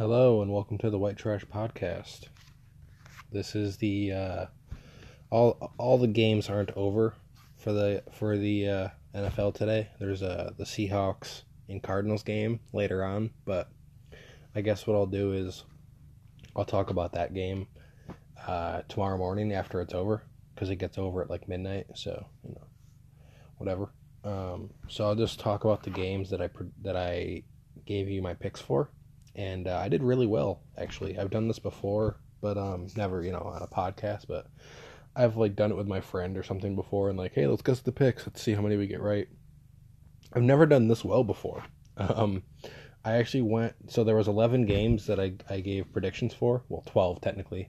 Hello and welcome to the White Trash Podcast. This is the uh, all all the games aren't over for the for the uh, NFL today. There's uh, the Seahawks and Cardinals game later on, but I guess what I'll do is I'll talk about that game uh, tomorrow morning after it's over because it gets over at like midnight. So you know, whatever. Um, so I'll just talk about the games that I that I gave you my picks for and uh, I did really well actually. I've done this before, but um, never you know on a podcast. But I've like done it with my friend or something before, and like, hey, let's guess the picks. Let's see how many we get right. I've never done this well before. Um, I actually went. So there was eleven games that I I gave predictions for. Well, twelve technically.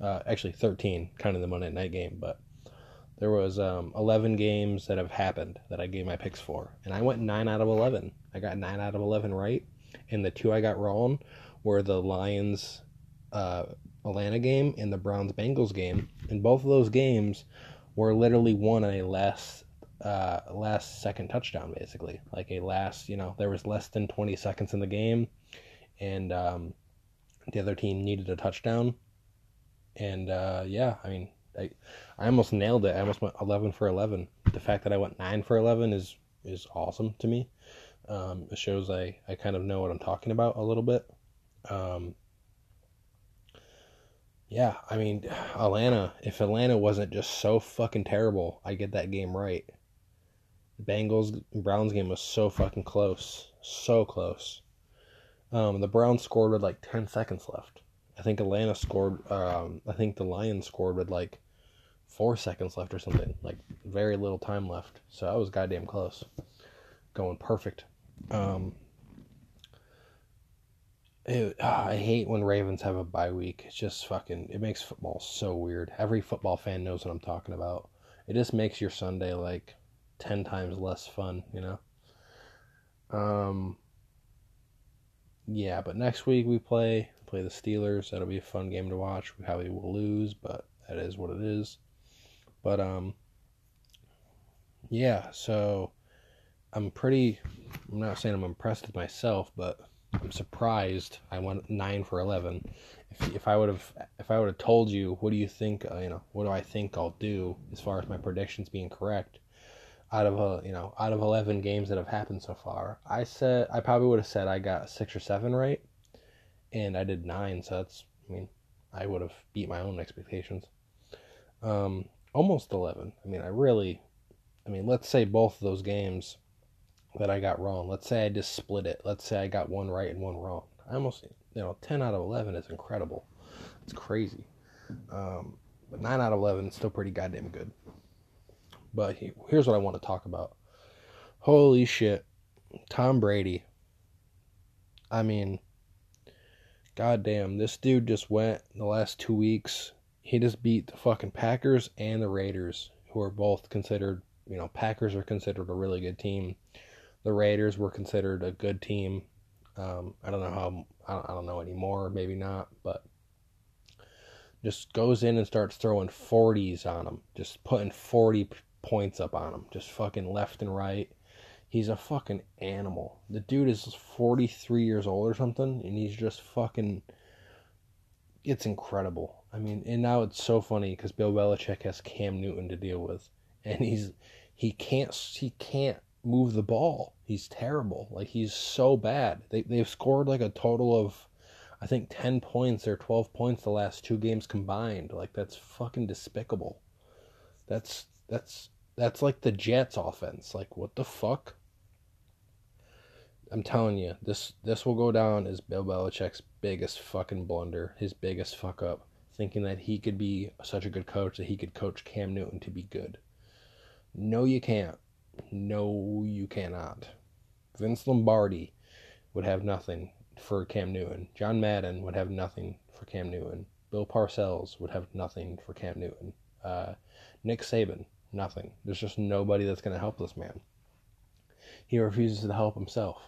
Uh, actually, thirteen, kind of the Monday night game, but there was um, 11 games that have happened that I gave my picks for, and I went 9 out of 11. I got 9 out of 11 right, and the two I got wrong were the Lions uh, Atlanta game and the Browns Bengals game. And both of those games were literally won on a last uh, last second touchdown, basically. Like a last, you know, there was less than 20 seconds in the game, and um, the other team needed a touchdown. And uh, yeah, I mean, I, I almost nailed it. I almost went 11 for 11. The fact that I went 9 for 11 is is awesome to me. Um, it shows I, I kind of know what I'm talking about a little bit. Um, yeah, I mean, Atlanta, if Atlanta wasn't just so fucking terrible, I get that game right. The Bengals Browns game was so fucking close. So close. Um, the Browns scored with like 10 seconds left. I think Atlanta scored, um, I think the Lions scored with like four seconds left or something. Like very little time left. So I was goddamn close. Going perfect. Um, it, ah, I hate when Ravens have a bye week. It's just fucking. It makes football so weird. Every football fan knows what I'm talking about. It just makes your Sunday like ten times less fun, you know. Um. Yeah, but next week we play play the Steelers. That'll be a fun game to watch. We probably will lose, but that is what it is. But um. Yeah, so I'm pretty. I'm not saying I'm impressed with myself, but I'm surprised. I went nine for eleven. If if I would have if I would have told you, what do you think? Uh, you know, what do I think I'll do as far as my predictions being correct? Out of a you know out of eleven games that have happened so far, I said I probably would have said I got six or seven right, and I did nine. So that's I mean I would have beat my own expectations. Um, almost eleven. I mean I really, I mean let's say both of those games that I got wrong. Let's say I just split it. Let's say I got one right and one wrong. I almost, you know, 10 out of 11 is incredible. It's crazy. Um, but 9 out of 11 is still pretty goddamn good. But he, here's what I want to talk about. Holy shit. Tom Brady. I mean, goddamn, this dude just went the last two weeks. He just beat the fucking Packers and the Raiders, who are both considered, you know, Packers are considered a really good team the Raiders were considered a good team. Um, I don't know how I don't, know anymore, maybe not, but just goes in and starts throwing 40s on them, just putting 40 points up on them, just fucking left and right. He's a fucking animal. The dude is 43 years old or something, and he's just fucking. It's incredible. I mean, and now it's so funny because Bill Belichick has Cam Newton to deal with, and he's he can't he can't move the ball. He's terrible. Like he's so bad. They they've scored like a total of I think 10 points or 12 points the last two games combined. Like that's fucking despicable. That's that's that's like the Jets offense. Like what the fuck? I'm telling you, this this will go down as Bill Belichick's biggest fucking blunder, his biggest fuck up, thinking that he could be such a good coach that he could coach Cam Newton to be good. No, you can't. No, you cannot. Vince Lombardi would have nothing for Cam Newton. John Madden would have nothing for Cam Newton. Bill Parcells would have nothing for Cam Newton. Uh, Nick Saban, nothing. There's just nobody that's going to help this man. He refuses to help himself.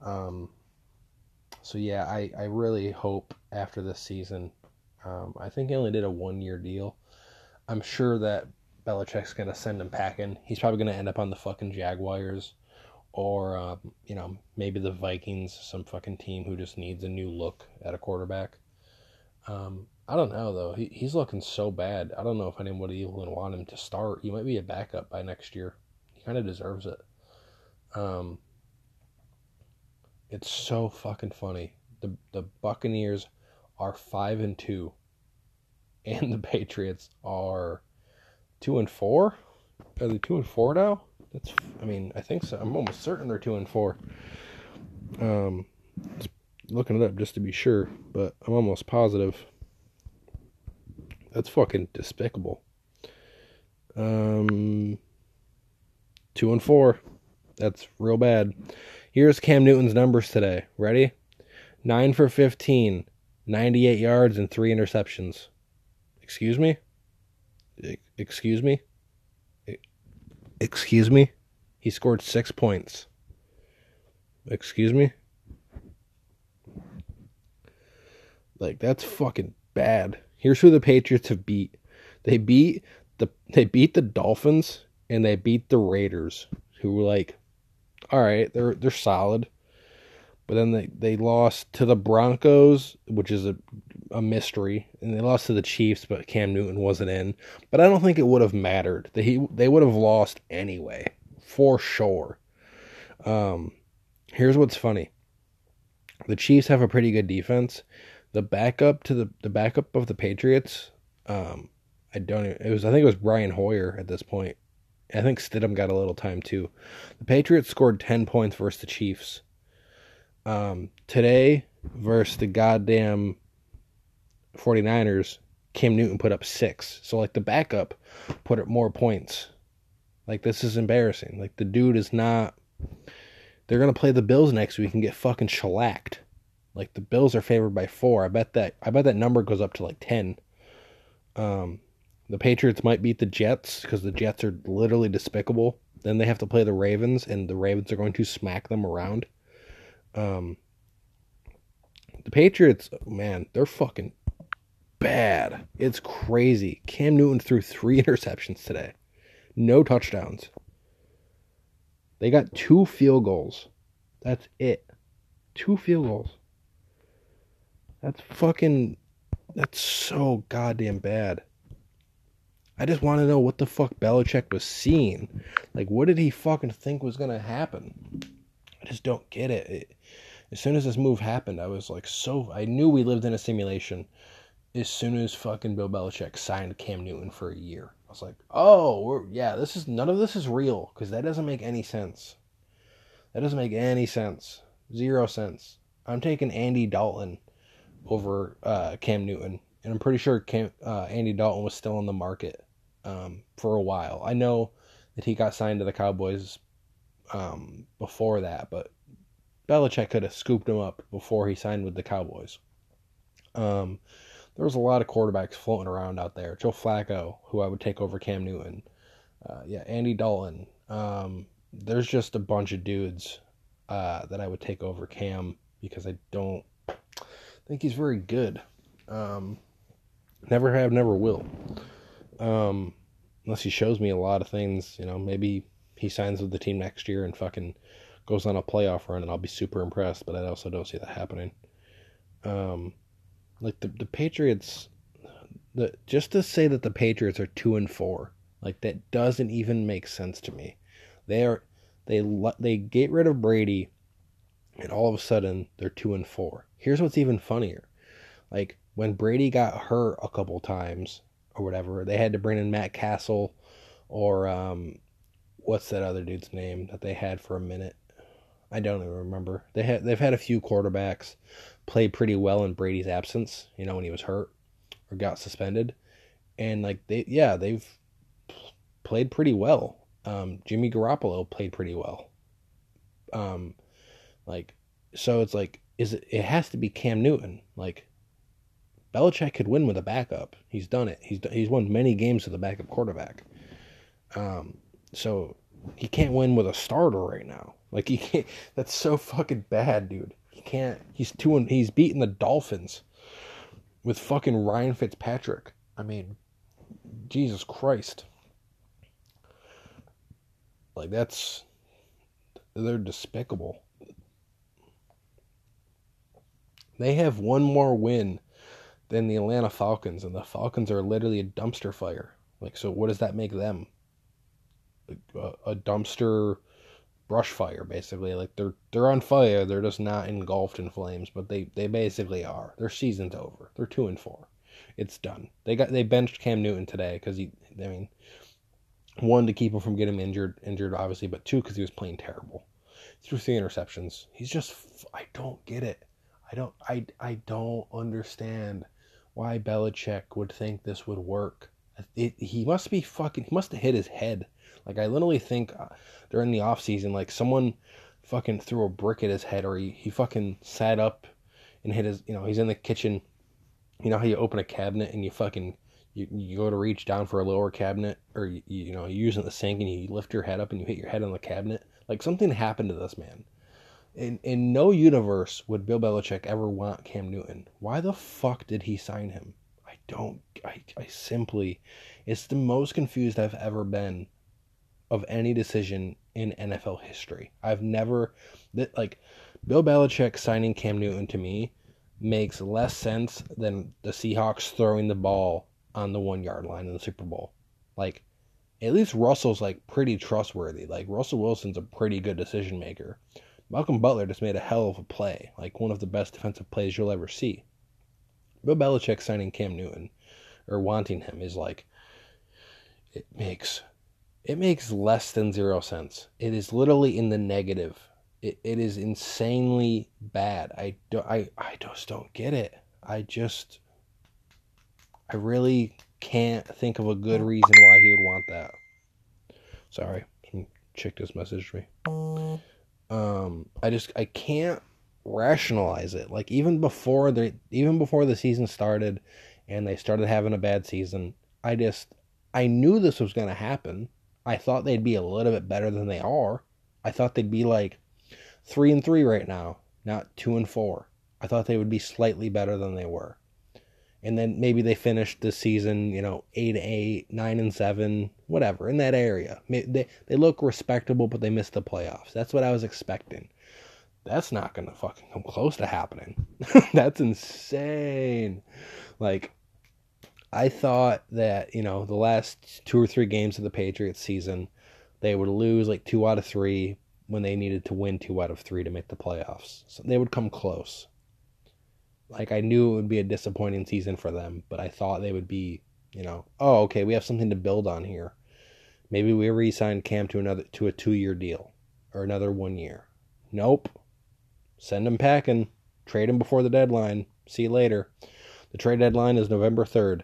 Um, so yeah, I, I really hope after this season, um, I think he only did a one year deal. I'm sure that Belichick's gonna send him packing. He's probably gonna end up on the fucking Jaguars or um, you know maybe the Vikings, some fucking team who just needs a new look at a quarterback. Um, I don't know though. He, he's looking so bad. I don't know if anybody even want him to start. He might be a backup by next year. He kind of deserves it. Um, it's so fucking funny. The the Buccaneers are five and two, and the Patriots are two and four. Are they two and four now? That's. I mean, I think so. I'm almost certain they're two and four. Um, looking it up just to be sure, but I'm almost positive. That's fucking despicable. Um, two and four. That's real bad. Here's Cam Newton's numbers today. Ready? 9 for 15, 98 yards, and three interceptions. Excuse me? Excuse me? Excuse me? He scored six points. Excuse me? Like, that's fucking bad. Here's who the Patriots have beat. They beat the they beat the Dolphins and they beat the Raiders, who were like all right, they're they're solid. But then they, they lost to the Broncos, which is a, a mystery, and they lost to the Chiefs, but Cam Newton wasn't in. But I don't think it would have mattered. They they would have lost anyway, for sure. Um, here's what's funny: the Chiefs have a pretty good defense. The backup to the the backup of the Patriots, um, I don't. Even, it was I think it was Brian Hoyer at this point. I think Stidham got a little time too. The Patriots scored 10 points versus the Chiefs. Um, today versus the goddamn 49ers, Cam Newton put up six. So, like, the backup put up more points. Like, this is embarrassing. Like, the dude is not. They're going to play the Bills next week and get fucking shellacked. Like, the Bills are favored by four. I bet that I bet that number goes up to like 10. Um, the Patriots might beat the Jets because the Jets are literally despicable. Then they have to play the Ravens, and the Ravens are going to smack them around. Um, the Patriots, man, they're fucking bad. It's crazy. Cam Newton threw three interceptions today, no touchdowns. They got two field goals. That's it. Two field goals. That's fucking. That's so goddamn bad. I just want to know what the fuck Belichick was seeing. Like, what did he fucking think was going to happen? I just don't get it. it. As soon as this move happened, I was like, so. I knew we lived in a simulation. As soon as fucking Bill Belichick signed Cam Newton for a year, I was like, oh, yeah, this is none of this is real because that doesn't make any sense. That doesn't make any sense. Zero sense. I'm taking Andy Dalton over uh, Cam Newton and I'm pretty sure Cam, uh, Andy Dalton was still on the market um, for a while. I know that he got signed to the Cowboys um, before that, but Belichick could have scooped him up before he signed with the Cowboys. Um, there was a lot of quarterbacks floating around out there. Joe Flacco, who I would take over Cam Newton. Uh, yeah, Andy Dalton. Um, there's just a bunch of dudes uh, that I would take over Cam because I don't think he's very good. Um, Never have, never will. Um, unless he shows me a lot of things, you know, maybe he signs with the team next year and fucking goes on a playoff run and I'll be super impressed, but I also don't see that happening. Um, like the the Patriots the just to say that the Patriots are 2 and 4, like that doesn't even make sense to me. They are they they get rid of Brady and all of a sudden they're 2 and 4. Here's what's even funnier. Like when Brady got hurt a couple times or whatever, they had to bring in Matt Cassel or um, what's that other dude's name that they had for a minute? I don't even remember. They had they've had a few quarterbacks play pretty well in Brady's absence, you know, when he was hurt or got suspended. And like they yeah, they've played pretty well. Um, Jimmy Garoppolo played pretty well. Um, like so it's like is it it has to be Cam Newton. Like Belichick could win with a backup. He's done it. He's he's won many games with a backup quarterback. Um, so he can't win with a starter right now. Like he can't. That's so fucking bad, dude. He can't. He's two and he's beating the Dolphins with fucking Ryan Fitzpatrick. I mean, Jesus Christ. Like that's they're despicable. They have one more win than the Atlanta Falcons, and the Falcons are literally a dumpster fire. Like, so what does that make them? A, a dumpster brush fire, basically. Like they're they're on fire. They're just not engulfed in flames, but they they basically are. Their season's over. They're two and four. It's done. They got they benched Cam Newton today because he. I mean, one to keep him from getting injured, injured obviously, but two because he was playing terrible. Threw three interceptions. He's just I don't get it. I don't I I don't understand why Belichick would think this would work. It, he must be fucking. He must have hit his head. Like I literally think uh, during the off season, like someone fucking threw a brick at his head, or he, he fucking sat up and hit his. You know, he's in the kitchen. You know how you open a cabinet and you fucking you, you go to reach down for a lower cabinet, or you, you know you using the sink and you lift your head up and you hit your head on the cabinet. Like something happened to this man. In in no universe would Bill Belichick ever want Cam Newton. Why the fuck did he sign him? I don't. I I simply. It's the most confused I've ever been of any decision in NFL history. I've never that like Bill Belichick signing Cam Newton to me makes less sense than the Seahawks throwing the ball on the one yard line in the Super Bowl. Like at least Russell's like pretty trustworthy. Like Russell Wilson's a pretty good decision maker. Malcolm Butler just made a hell of a play, like one of the best defensive plays you'll ever see. Bill Belichick signing Cam Newton or wanting him is like it makes it makes less than zero sense. It is literally in the negative. It, it is insanely bad. I, do, I, I just don't get it. I just, I really can't think of a good reason why he would want that. Sorry, chick just messaged me. Um, I just, I can't rationalize it. Like even before the, even before the season started, and they started having a bad season, I just, I knew this was going to happen I thought they'd be a little bit better than they are. I thought they'd be like three and three right now, not two and four. I thought they would be slightly better than they were. And then maybe they finished the season, you know, eight, eight, nine and seven, whatever, in that area. They they look respectable, but they missed the playoffs. That's what I was expecting. That's not gonna fucking come close to happening. That's insane. Like I thought that, you know, the last two or three games of the Patriots season, they would lose like two out of three when they needed to win two out of three to make the playoffs. So they would come close. Like I knew it would be a disappointing season for them, but I thought they would be, you know, oh, okay, we have something to build on here. Maybe we re-signed Cam to another to a two-year deal or another one year. Nope. Send him packing. Trade him before the deadline. See you later. The trade deadline is November 3rd.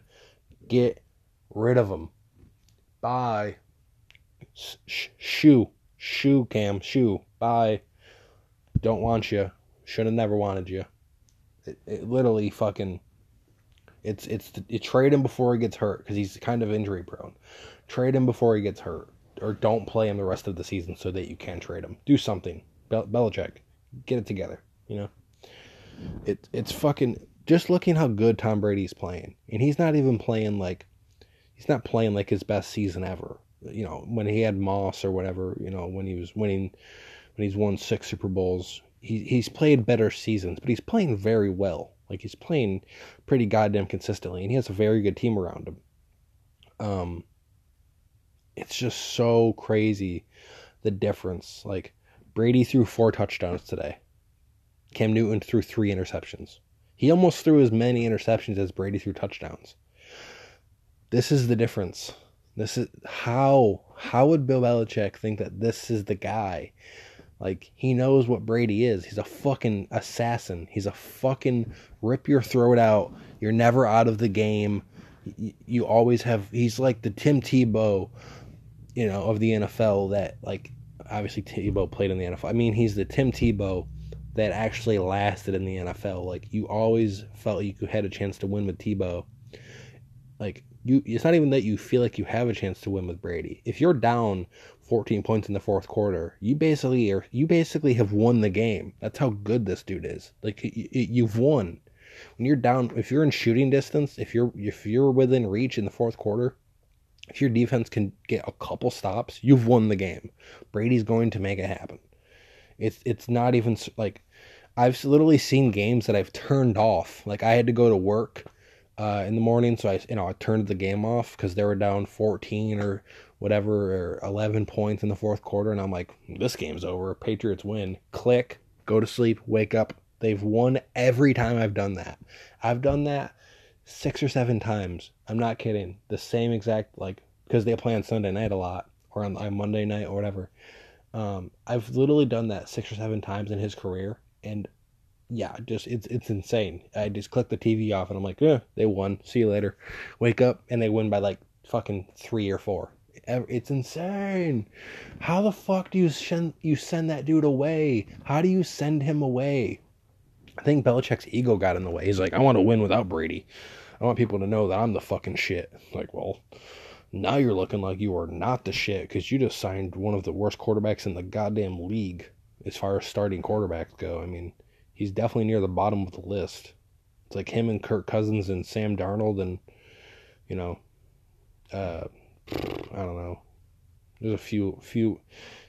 Get rid of them. Bye. Sh- shoo. Shoo, Cam. Shoo. Bye. Don't want you. Should have never wanted you. It, it literally fucking. It's it's it trade him before he gets hurt because he's kind of injury prone. Trade him before he gets hurt, or don't play him the rest of the season so that you can trade him. Do something, Bel- Belichick. Get it together. You know. It it's fucking just looking how good Tom Brady's playing, and he's not even playing like he's not playing like his best season ever. You know, when he had Moss or whatever, you know, when he was winning, when he's won six Super Bowls, he he's played better seasons, but he's playing very well. Like he's playing pretty goddamn consistently, and he has a very good team around him. Um, it's just so crazy the difference. Like Brady threw four touchdowns today. Cam Newton threw three interceptions. He almost threw as many interceptions as Brady threw touchdowns. This is the difference. This is how how would Bill Belichick think that this is the guy? Like he knows what Brady is. He's a fucking assassin. He's a fucking rip your throat out. You're never out of the game. You, always have. He's like the Tim Tebow, you know, of the NFL. That like obviously Tebow played in the NFL. I mean, he's the Tim Tebow that actually lasted in the NFL. Like you always felt you had a chance to win with Tebow. Like you, it's not even that you feel like you have a chance to win with Brady. If you're down 14 points in the fourth quarter, you basically are you basically have won the game. That's how good this dude is. Like you've won. When you're down, if you're in shooting distance, if you're if you're within reach in the fourth quarter, if your defense can get a couple stops, you've won the game. Brady's going to make it happen. It's it's not even like I've literally seen games that I've turned off. Like I had to go to work uh, in the morning, so I you know I turned the game off because they were down 14 or whatever or 11 points in the fourth quarter, and I'm like, this game's over. Patriots win. Click, go to sleep, wake up. They've won every time I've done that. I've done that six or seven times. I'm not kidding. The same exact like because they play on Sunday night a lot or on, on Monday night or whatever. Um, I've literally done that six or seven times in his career, and yeah, just it's it's insane. I just click the TV off and I'm like, yeah, they won. See you later. Wake up and they win by like fucking three or four. It's insane. How the fuck do you send you send that dude away? How do you send him away? I think Belichick's ego got in the way. He's like, I want to win without Brady. I want people to know that I'm the fucking shit. Like, well, now you're looking like you are not the shit because you just signed one of the worst quarterbacks in the goddamn league as far as starting quarterbacks go. I mean, he's definitely near the bottom of the list. It's like him and Kirk Cousins and Sam Darnold and you know, uh, I don't know. There's a few few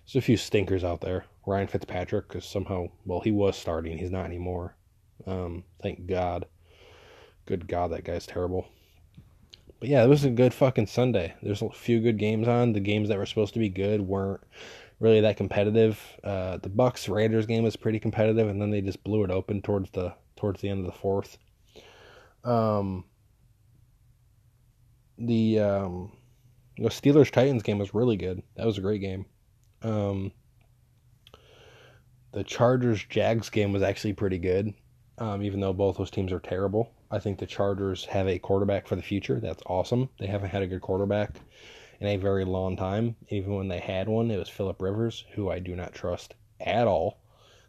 there's a few stinkers out there. Ryan Fitzpatrick, because somehow, well, he was starting. He's not anymore. Um, thank God. Good God, that guy's terrible. But yeah, it was a good fucking Sunday. There's a few good games on. The games that were supposed to be good weren't really that competitive. Uh, the Bucks Raiders game was pretty competitive, and then they just blew it open towards the towards the end of the fourth. Um, the um, the Steelers Titans game was really good. That was a great game. Um, the Chargers Jags game was actually pretty good, um, even though both those teams are terrible. I think the Chargers have a quarterback for the future. That's awesome. They haven't had a good quarterback in a very long time. Even when they had one, it was Philip Rivers, who I do not trust at all.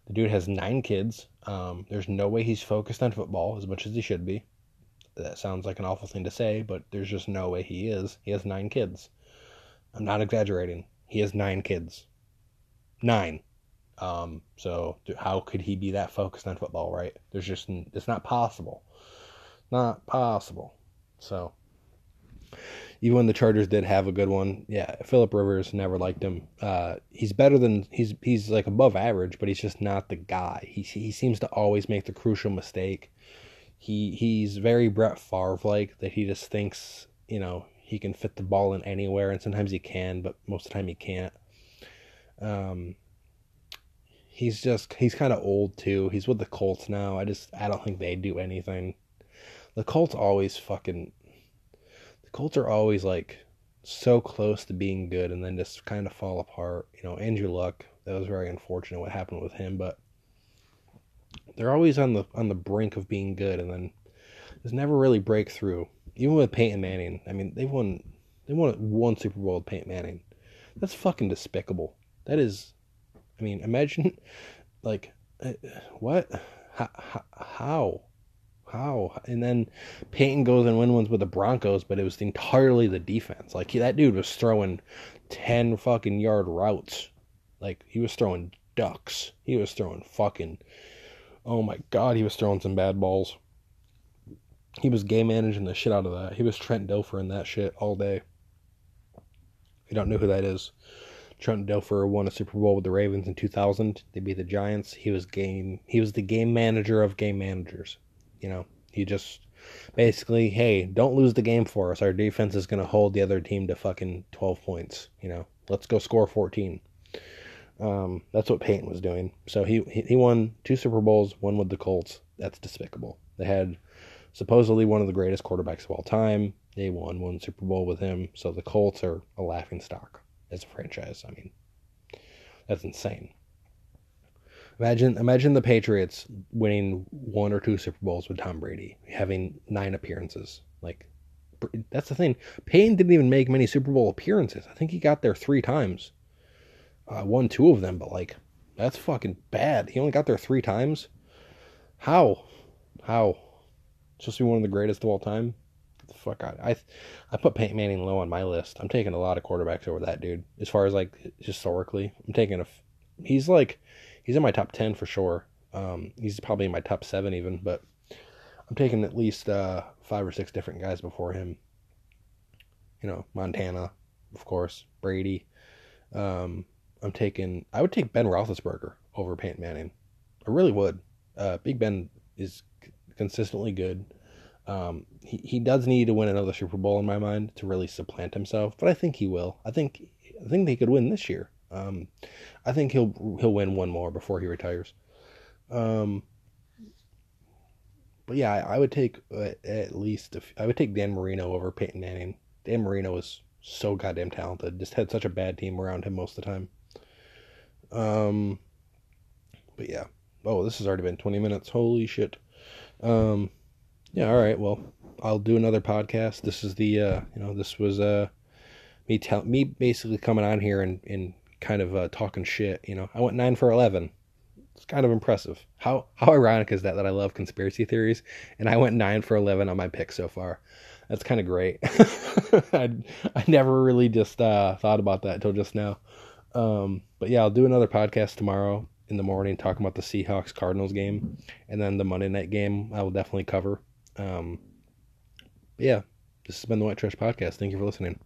The dude has nine kids. Um, there's no way he's focused on football as much as he should be. That sounds like an awful thing to say, but there's just no way he is. He has nine kids. I'm not exaggerating. He has nine kids. Nine. Um, so how could he be that focused on football, right? There's just it's not possible, not possible. So even when the Chargers did have a good one, yeah, Philip Rivers never liked him. Uh, he's better than he's he's like above average, but he's just not the guy. He he seems to always make the crucial mistake. He he's very Brett Favre like that. He just thinks you know he can fit the ball in anywhere, and sometimes he can, but most of the time he can't. Um, he's just he's kind of old too. He's with the Colts now. I just I don't think they do anything. The Colts always fucking the Colts are always like so close to being good and then just kind of fall apart. You know, Andrew Luck, that was very unfortunate what happened with him, but they're always on the on the brink of being good and then just never really break through. Even with Peyton Manning, I mean, they won they won one Super Bowl with Peyton Manning. That's fucking despicable. That is I mean, imagine, like, uh, what? How? How? And then Peyton goes and wins ones with the Broncos, but it was entirely the defense. Like, that dude was throwing 10 fucking yard routes. Like, he was throwing ducks. He was throwing fucking. Oh my god, he was throwing some bad balls. He was game managing the shit out of that. He was Trent Dilfer in that shit all day. If you don't know who that is, Trent Dilfer won a Super Bowl with the Ravens in 2000. They beat the Giants. He was game. He was the game manager of game managers. You know, he just basically, hey, don't lose the game for us. Our defense is going to hold the other team to fucking 12 points. You know, let's go score 14. Um, that's what Peyton was doing. So he he won two Super Bowls, one with the Colts. That's despicable. They had supposedly one of the greatest quarterbacks of all time. They won one Super Bowl with him. So the Colts are a laughing stock as a franchise. I mean, that's insane. Imagine imagine the Patriots winning one or two Super Bowls with Tom Brady, having nine appearances. Like that's the thing. Payne didn't even make many Super Bowl appearances. I think he got there three times. Uh, won two of them, but like that's fucking bad. He only got there three times. How? How? Supposed to be one of the greatest of all time the fuck out. I I put Peyton Manning low on my list. I'm taking a lot of quarterbacks over that dude. As far as like historically, I'm taking a. He's like, he's in my top ten for sure. Um, he's probably in my top seven even, but I'm taking at least uh, five or six different guys before him. You know, Montana, of course, Brady. Um, I'm taking. I would take Ben Roethlisberger over Peyton Manning. I really would. Uh, Big Ben is consistently good. Um, he, he does need to win another Super Bowl in my mind to really supplant himself, but I think he will. I think I think he could win this year. Um, I think he'll he'll win one more before he retires. Um, but yeah, I, I would take uh, at least I would take Dan Marino over Peyton Manning. Dan Marino is so goddamn talented. Just had such a bad team around him most of the time. Um, but yeah. Oh, this has already been 20 minutes. Holy shit. Um, yeah, all right. Well, I'll do another podcast. This is the, uh, you know, this was, uh, me tell me basically coming on here and, and kind of, uh, talking shit, you know, I went nine for 11. It's kind of impressive. How, how ironic is that, that I love conspiracy theories and I went nine for 11 on my pick so far. That's kind of great. I, I never really just, uh, thought about that until just now. Um, but yeah, I'll do another podcast tomorrow in the morning talking about the Seahawks Cardinals game, and then the Monday night game I will definitely cover. Um, yeah, this has been the White Trash Podcast. Thank you for listening.